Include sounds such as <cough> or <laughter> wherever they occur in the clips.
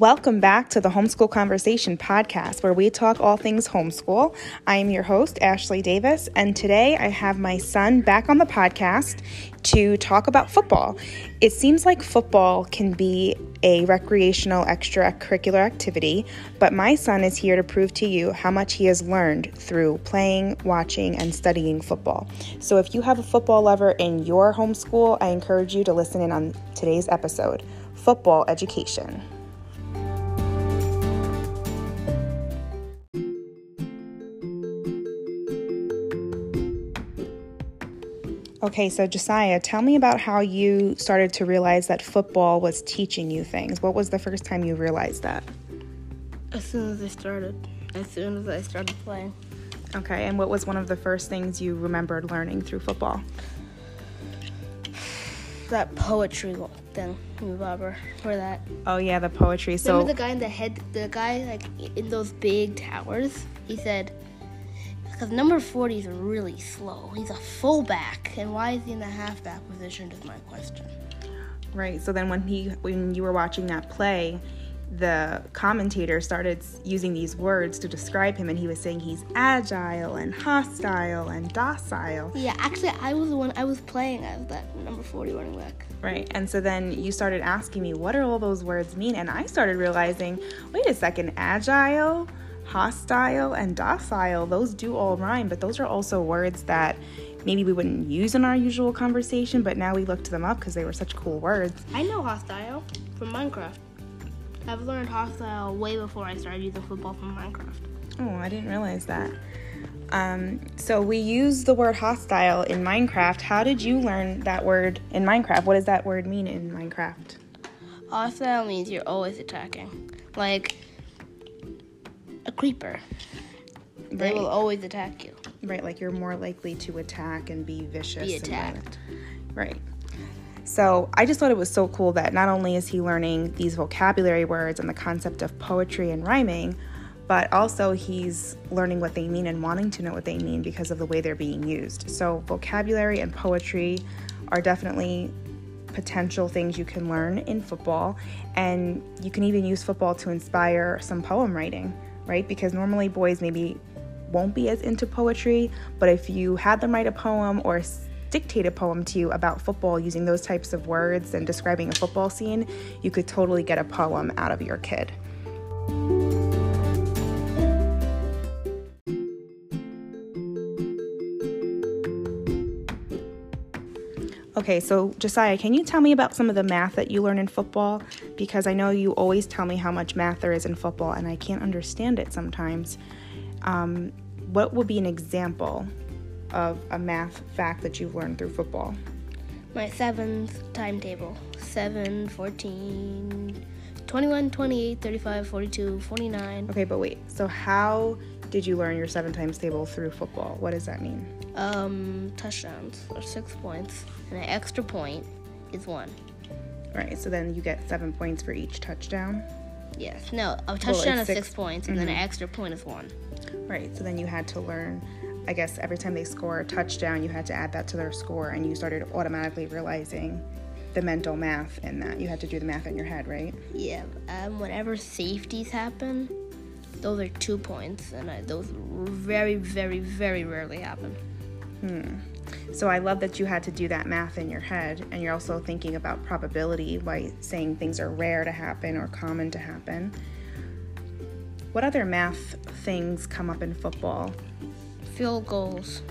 Welcome back to the Homeschool Conversation podcast, where we talk all things homeschool. I am your host, Ashley Davis, and today I have my son back on the podcast to talk about football. It seems like football can be a recreational extracurricular activity, but my son is here to prove to you how much he has learned through playing, watching, and studying football. So if you have a football lover in your homeschool, I encourage you to listen in on today's episode Football Education. Okay, so Josiah, tell me about how you started to realize that football was teaching you things. What was the first time you realized that? As soon as I started. As soon as I started playing. Okay, and what was one of the first things you remembered learning through football? That poetry thing, remember? For that. Oh yeah, the poetry. So remember the guy in the head, the guy like in those big towers. He said, because number 40 is really slow. He's a fullback. And why is he in the halfback position is my question. Right. So then when he when you were watching that play, the commentator started using these words to describe him and he was saying he's agile and hostile and docile. Yeah, actually I was the one I was playing as that number 40 running back. Right. And so then you started asking me what do all those words mean and I started realizing, wait a second, agile? Hostile and docile, those do all rhyme, but those are also words that maybe we wouldn't use in our usual conversation, but now we looked them up because they were such cool words. I know hostile from Minecraft. I've learned hostile way before I started using football from Minecraft. Oh, I didn't realize that. Um, so we use the word hostile in Minecraft. How did you learn that word in Minecraft? What does that word mean in Minecraft? Hostile means you're always attacking. Like a creeper. They right. will always attack you. Right, like you're more likely to attack and be vicious. Be attacked. right. So I just thought it was so cool that not only is he learning these vocabulary words and the concept of poetry and rhyming, but also he's learning what they mean and wanting to know what they mean because of the way they're being used. So vocabulary and poetry are definitely potential things you can learn in football, and you can even use football to inspire some poem writing right? Because normally boys maybe won't be as into poetry, but if you had them write a poem or dictate a poem to you about football using those types of words and describing a football scene, you could totally get a poem out of your kid. Okay, so Josiah, can you tell me about some of the math that you learn in football? Because I know you always tell me how much math there is in football, and I can't understand it sometimes. Um, what would be an example of a math fact that you've learned through football? My seventh timetable 7, 14, 21, 28, 35, 42, 49. Okay, but wait. So, how did you learn your seven times table through football? What does that mean? Um, touchdowns are six points, and an extra point is one. Right. So then you get seven points for each touchdown. Yes. No, a touchdown well, is six, six points, and mm-hmm. then an mm-hmm. extra point is one. Right. So then you had to learn. I guess every time they score a touchdown, you had to add that to their score, and you started automatically realizing the mental math in that. You had to do the math in your head, right? Yeah. Um, whenever safeties happen, those are two points, and I, those very, very, very rarely happen. Hmm. So I love that you had to do that math in your head, and you're also thinking about probability by saying things are rare to happen or common to happen. What other math things come up in football? Field goals.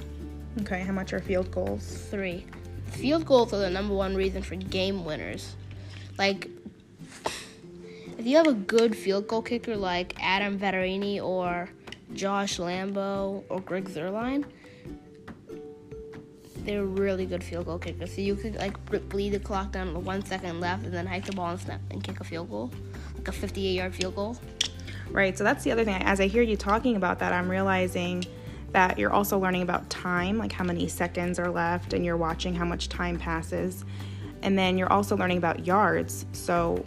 Okay, how much are field goals? Three. Field goals are the number one reason for game winners. Like, if you have a good field goal kicker like Adam Vinatieri or Josh Lambo or Greg Zuerlein, they're really good field goal kickers. So you could like bleed the clock down to one second left and then hike the ball and snap and kick a field goal, like a 58 yard field goal. Right. So that's the other thing. As I hear you talking about that, I'm realizing that you're also learning about time, like how many seconds are left, and you're watching how much time passes. And then you're also learning about yards. So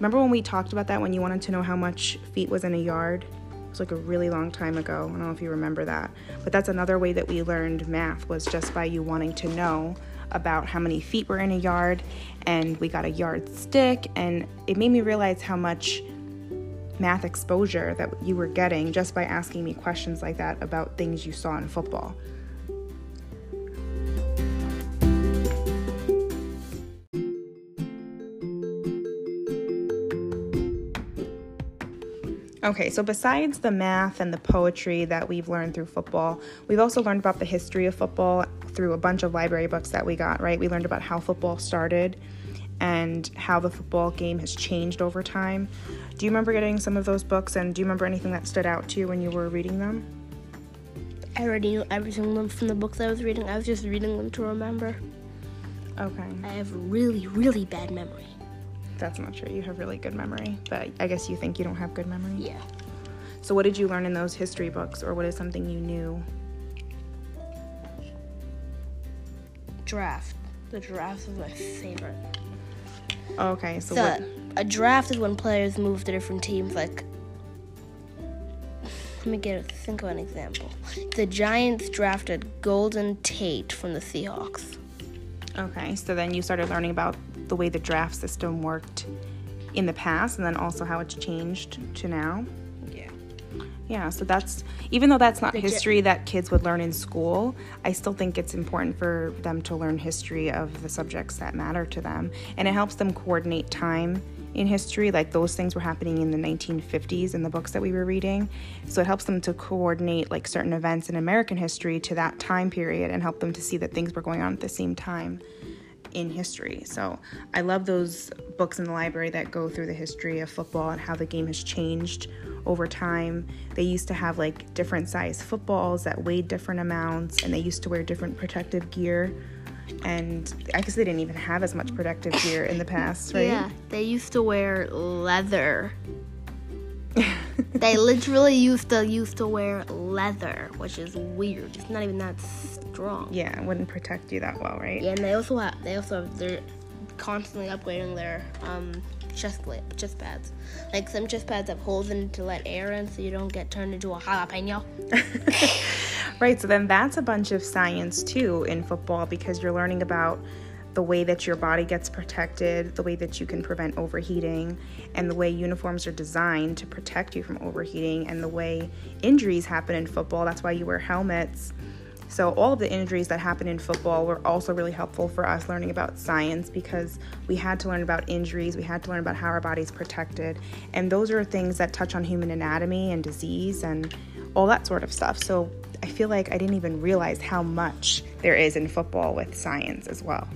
Remember when we talked about that when you wanted to know how much feet was in a yard? It was like a really long time ago. I don't know if you remember that. But that's another way that we learned math was just by you wanting to know about how many feet were in a yard and we got a yardstick and it made me realize how much math exposure that you were getting just by asking me questions like that about things you saw in football. Okay, so besides the math and the poetry that we've learned through football, we've also learned about the history of football through a bunch of library books that we got, right? We learned about how football started and how the football game has changed over time. Do you remember getting some of those books and do you remember anything that stood out to you when you were reading them? I already knew every single one from the books I was reading. I was just reading them to remember. Okay. I have really, really bad memory. That's not true. You have really good memory, but I guess you think you don't have good memory? Yeah. So, what did you learn in those history books, or what is something you knew? Draft. The draft is my favorite. Okay, so So, what? A draft is when players move to different teams. Like, <sighs> let me get think of an example. The Giants drafted Golden Tate from the Seahawks. Okay, so then you started learning about the way the draft system worked in the past, and then also how it's changed to now. Yeah. Yeah, so that's even though that's not history that kids would learn in school, I still think it's important for them to learn history of the subjects that matter to them. And it helps them coordinate time in history, like those things were happening in the 1950s in the books that we were reading. So it helps them to coordinate like certain events in American history to that time period and help them to see that things were going on at the same time in history. So I love those books in the library that go through the history of football and how the game has changed over time. They used to have like different size footballs that weighed different amounts and they used to wear different protective gear. And I guess they didn't even have as much protective gear in the past, <laughs> right? Yeah, they used to wear leather. <laughs> they literally used to used to wear leather, which is weird. It's not even that strong. yeah, it wouldn't protect you that well, right? Yeah, and they also have they also have they're constantly upgrading their um chest plate chest pads. Like some chest pads have holes in it to let air in, so you don't get turned into a jalapeno. <laughs> Right, so then that's a bunch of science too in football because you're learning about the way that your body gets protected, the way that you can prevent overheating, and the way uniforms are designed to protect you from overheating, and the way injuries happen in football. That's why you wear helmets. So, all of the injuries that happen in football were also really helpful for us learning about science because we had to learn about injuries, we had to learn about how our body's protected, and those are things that touch on human anatomy and disease and all that sort of stuff. So, I feel like I didn't even realize how much there is in football with science as well.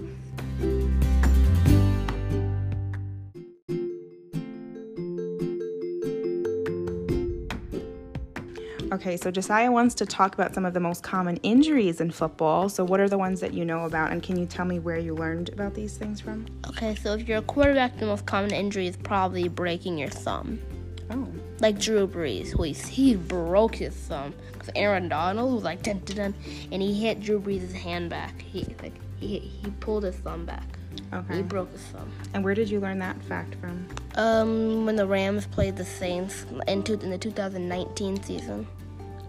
Okay, so Josiah wants to talk about some of the most common injuries in football. So, what are the ones that you know about, and can you tell me where you learned about these things from? Okay, so if you're a quarterback, the most common injury is probably breaking your thumb. Oh, Like Drew Brees, who he, he broke his thumb because Aaron Donald was like dun dun dun, and he hit Drew Brees' hand back. He like he he pulled his thumb back. Okay. He broke his thumb. And where did you learn that fact from? Um, when the Rams played the Saints in, two, in the 2019 season.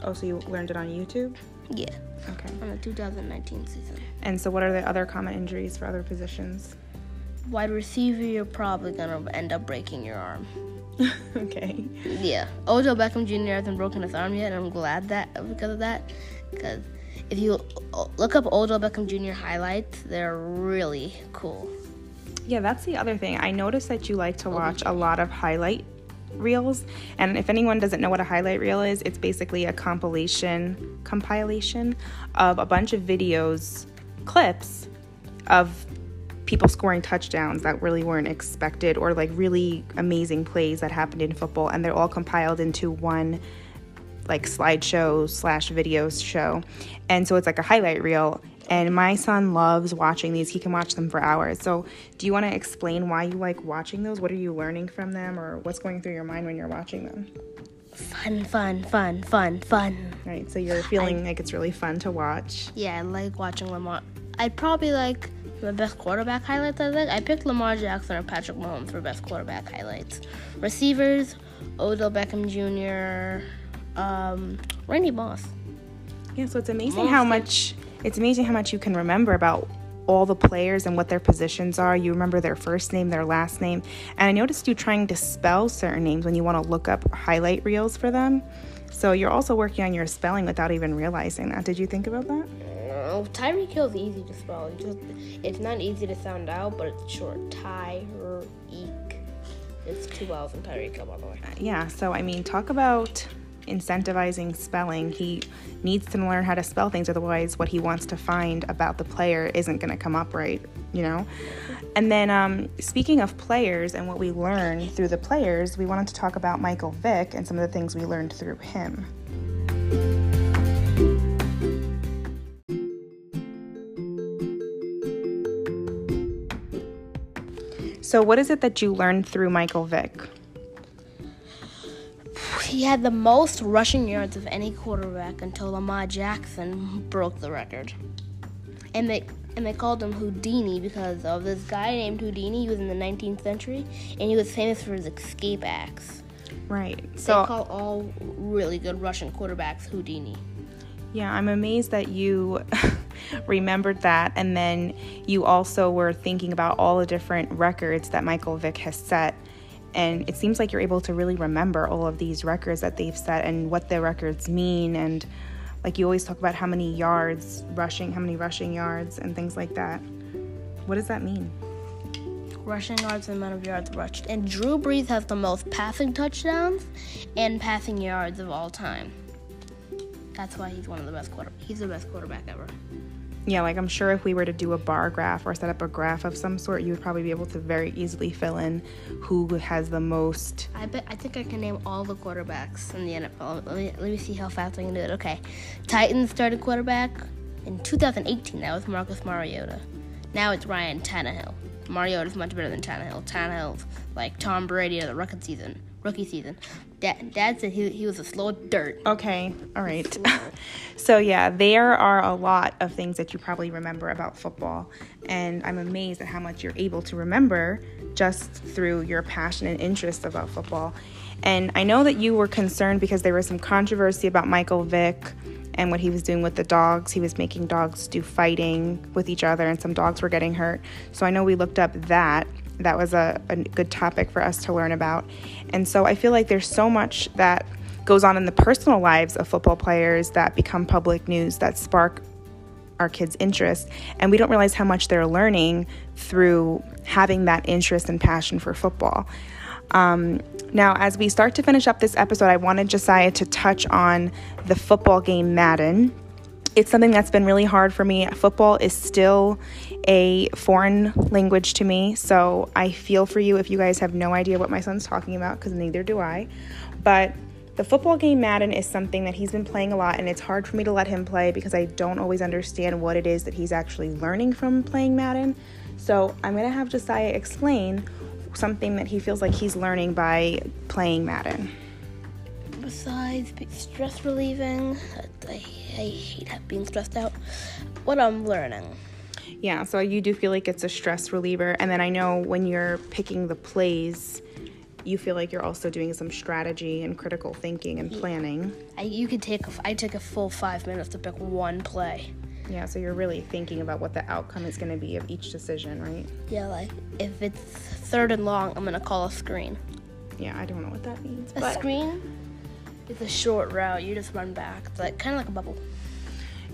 Oh, so you learned it on YouTube? Yeah, Okay. on the 2019 season. And so, what are the other common injuries for other positions? Wide receiver, you're probably gonna end up breaking your arm. <laughs> okay. Yeah, Odell Beckham Jr. hasn't broken his arm yet, and I'm glad that because of that. Because if you look up Odell Beckham Jr. highlights, they're really cool. Yeah, that's the other thing. I noticed that you like to watch a lot of highlight reels. And if anyone doesn't know what a highlight reel is, it's basically a compilation compilation of a bunch of videos, clips of people scoring touchdowns that really weren't expected or like really amazing plays that happened in football and they're all compiled into one like slideshow slash video show. And so it's like a highlight reel and my son loves watching these. He can watch them for hours. So do you want to explain why you like watching those? What are you learning from them or what's going through your mind when you're watching them? Fun, fun, fun, fun, fun. right so you're feeling like it's really fun to watch. Yeah, I like watching them I'd probably like the best quarterback highlights. I think. I picked Lamar Jackson or Patrick Mahomes for best quarterback highlights. Receivers: Odell Beckham Jr., um, Randy Moss. yeah so it's amazing how much it's amazing how much you can remember about all the players and what their positions are. You remember their first name, their last name. And I noticed you trying to spell certain names when you want to look up highlight reels for them. So you're also working on your spelling without even realizing that. Did you think about that? No, Tyreek Hill is easy to spell. It's, just, it's not easy to sound out, but it's short. Tyreek. It's two L's in Tyreek Hill, by the way. Yeah, so I mean, talk about incentivizing spelling. He needs to learn how to spell things, otherwise, what he wants to find about the player isn't going to come up right, you know? And then, um, speaking of players and what we learned through the players, we wanted to talk about Michael Vick and some of the things we learned through him. So, what is it that you learned through Michael Vick? He had the most rushing yards of any quarterback until Lamar Jackson broke the record. And they and they called him Houdini because of this guy named Houdini. He was in the 19th century, and he was famous for his escape acts. Right. So they call all really good rushing quarterbacks Houdini. Yeah, I'm amazed that you <laughs> remembered that, and then you also were thinking about all the different records that Michael Vick has set. And it seems like you're able to really remember all of these records that they've set and what the records mean and like you always talk about how many yards rushing, how many rushing yards, and things like that. What does that mean? Rushing yards and amount of yards rushed. And Drew Brees has the most passing touchdowns and passing yards of all time. That's why he's one of the best quarter. He's the best quarterback ever yeah, like I'm sure if we were to do a bar graph or set up a graph of some sort, you would probably be able to very easily fill in who has the most. I bet I think I can name all the quarterbacks in the NFL. Let me, let me see how fast I can do it. Okay, Titans started quarterback in 2018. That was Marcus Mariota. Now it's Ryan Tannehill. Mariota is much better than Tannehill. Tannehill's like Tom Brady of the rookie season. Rookie season. Dad, Dad said he, he was a slow dirt. Okay, all right. <laughs> so, yeah, there are a lot of things that you probably remember about football. And I'm amazed at how much you're able to remember just through your passion and interest about football. And I know that you were concerned because there was some controversy about Michael Vick and what he was doing with the dogs. He was making dogs do fighting with each other, and some dogs were getting hurt. So I know we looked up that that was a, a good topic for us to learn about. And so I feel like there's so much that goes on in the personal lives of football players that become public news that spark our kids' interest. And we don't realize how much they're learning through having that interest and passion for football. Um, now, as we start to finish up this episode, I wanted Josiah to touch on the football game Madden it's something that's been really hard for me. Football is still a foreign language to me, so I feel for you if you guys have no idea what my son's talking about, because neither do I. But the football game Madden is something that he's been playing a lot, and it's hard for me to let him play because I don't always understand what it is that he's actually learning from playing Madden. So I'm gonna have Josiah explain something that he feels like he's learning by playing Madden besides stress relieving, I, I hate being stressed out. What I'm learning. Yeah, so you do feel like it's a stress reliever, and then I know when you're picking the plays, you feel like you're also doing some strategy and critical thinking and planning. I, you could take a, I took a full five minutes to pick one play. Yeah, so you're really thinking about what the outcome is going to be of each decision, right? Yeah, like if it's third and long, I'm going to call a screen. Yeah, I don't know what that means. A but... screen it's a short route. You just run back. It's like kind of like a bubble.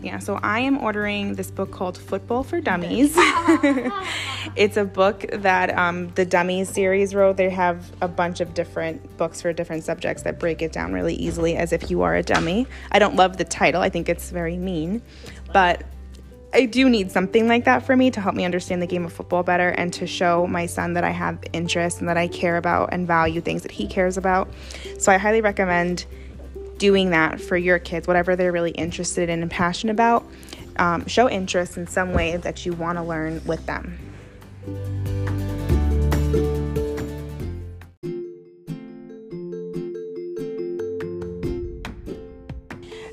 Yeah, so I am ordering this book called Football for Dummies. <laughs> it's a book that um, the Dummies series wrote. They have a bunch of different books for different subjects that break it down really easily as if you are a dummy. I don't love the title, I think it's very mean, but I do need something like that for me to help me understand the game of football better and to show my son that I have interest and that I care about and value things that he cares about. So I highly recommend doing that for your kids, whatever they're really interested in and passionate about. Um, show interest in some way that you want to learn with them.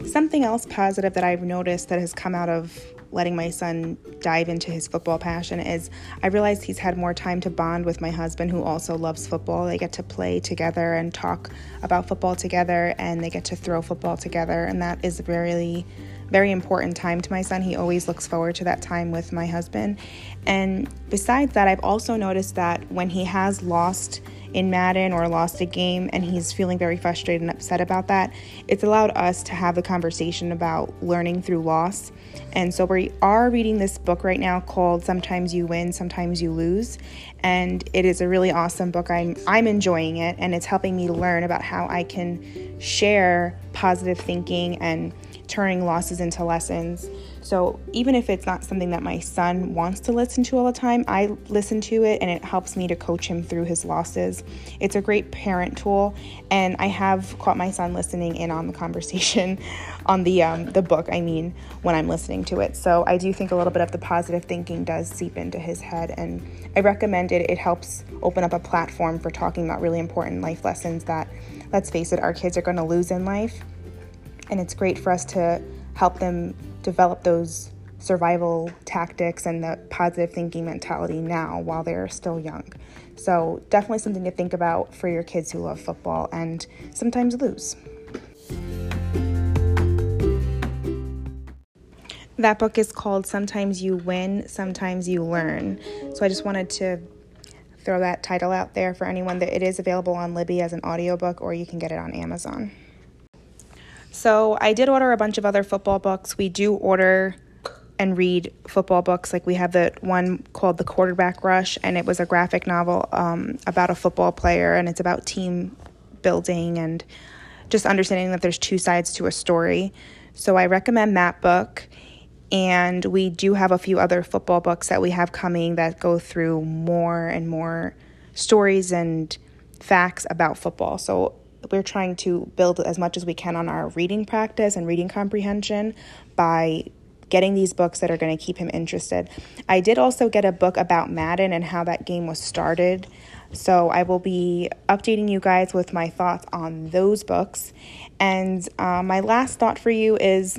Something else positive that I've noticed that has come out of letting my son dive into his football passion is I realized he's had more time to bond with my husband who also loves football. They get to play together and talk about football together and they get to throw football together and that is really very important time to my son. He always looks forward to that time with my husband. And besides that, I've also noticed that when he has lost in Madden or lost a game and he's feeling very frustrated and upset about that, it's allowed us to have the conversation about learning through loss. And so we are reading this book right now called Sometimes You Win, Sometimes You Lose. And it is a really awesome book. I'm I'm enjoying it and it's helping me learn about how I can share positive thinking and turning losses into lessons. So even if it's not something that my son wants to listen to all the time, I listen to it and it helps me to coach him through his losses. It's a great parent tool, and I have caught my son listening in on the conversation, <laughs> on the um, the book. I mean, when I'm listening to it. So I do think a little bit of the positive thinking does seep into his head, and I recommend it. It helps open up a platform for talking about really important life lessons that, let's face it, our kids are going to lose in life and it's great for us to help them develop those survival tactics and the positive thinking mentality now while they're still young. So, definitely something to think about for your kids who love football and sometimes lose. That book is called Sometimes You Win, Sometimes You Learn. So, I just wanted to throw that title out there for anyone that it is available on Libby as an audiobook or you can get it on Amazon. So I did order a bunch of other football books. We do order and read football books. Like we have the one called The Quarterback Rush, and it was a graphic novel um, about a football player, and it's about team building and just understanding that there's two sides to a story. So I recommend that book. And we do have a few other football books that we have coming that go through more and more stories and facts about football. So we're trying to build as much as we can on our reading practice and reading comprehension by getting these books that are going to keep him interested. I did also get a book about Madden and how that game was started. So I will be updating you guys with my thoughts on those books. And uh, my last thought for you is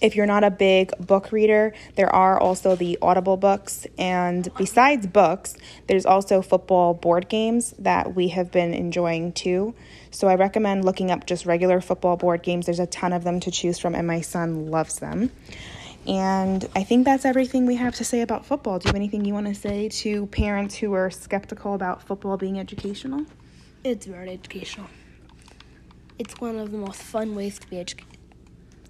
if you're not a big book reader, there are also the Audible books. And besides books, there's also football board games that we have been enjoying too. So I recommend looking up just regular football board games. There's a ton of them to choose from, and my son loves them. And I think that's everything we have to say about football. Do you have anything you want to say to parents who are skeptical about football being educational? It's very educational. It's one of the most fun ways to be educated.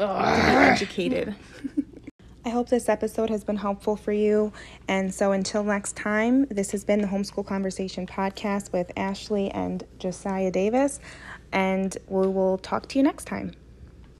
Oh, ah. educated. <laughs> I hope this episode has been helpful for you. And so until next time, this has been the Homeschool Conversation podcast with Ashley and Josiah Davis. And we will talk to you next time.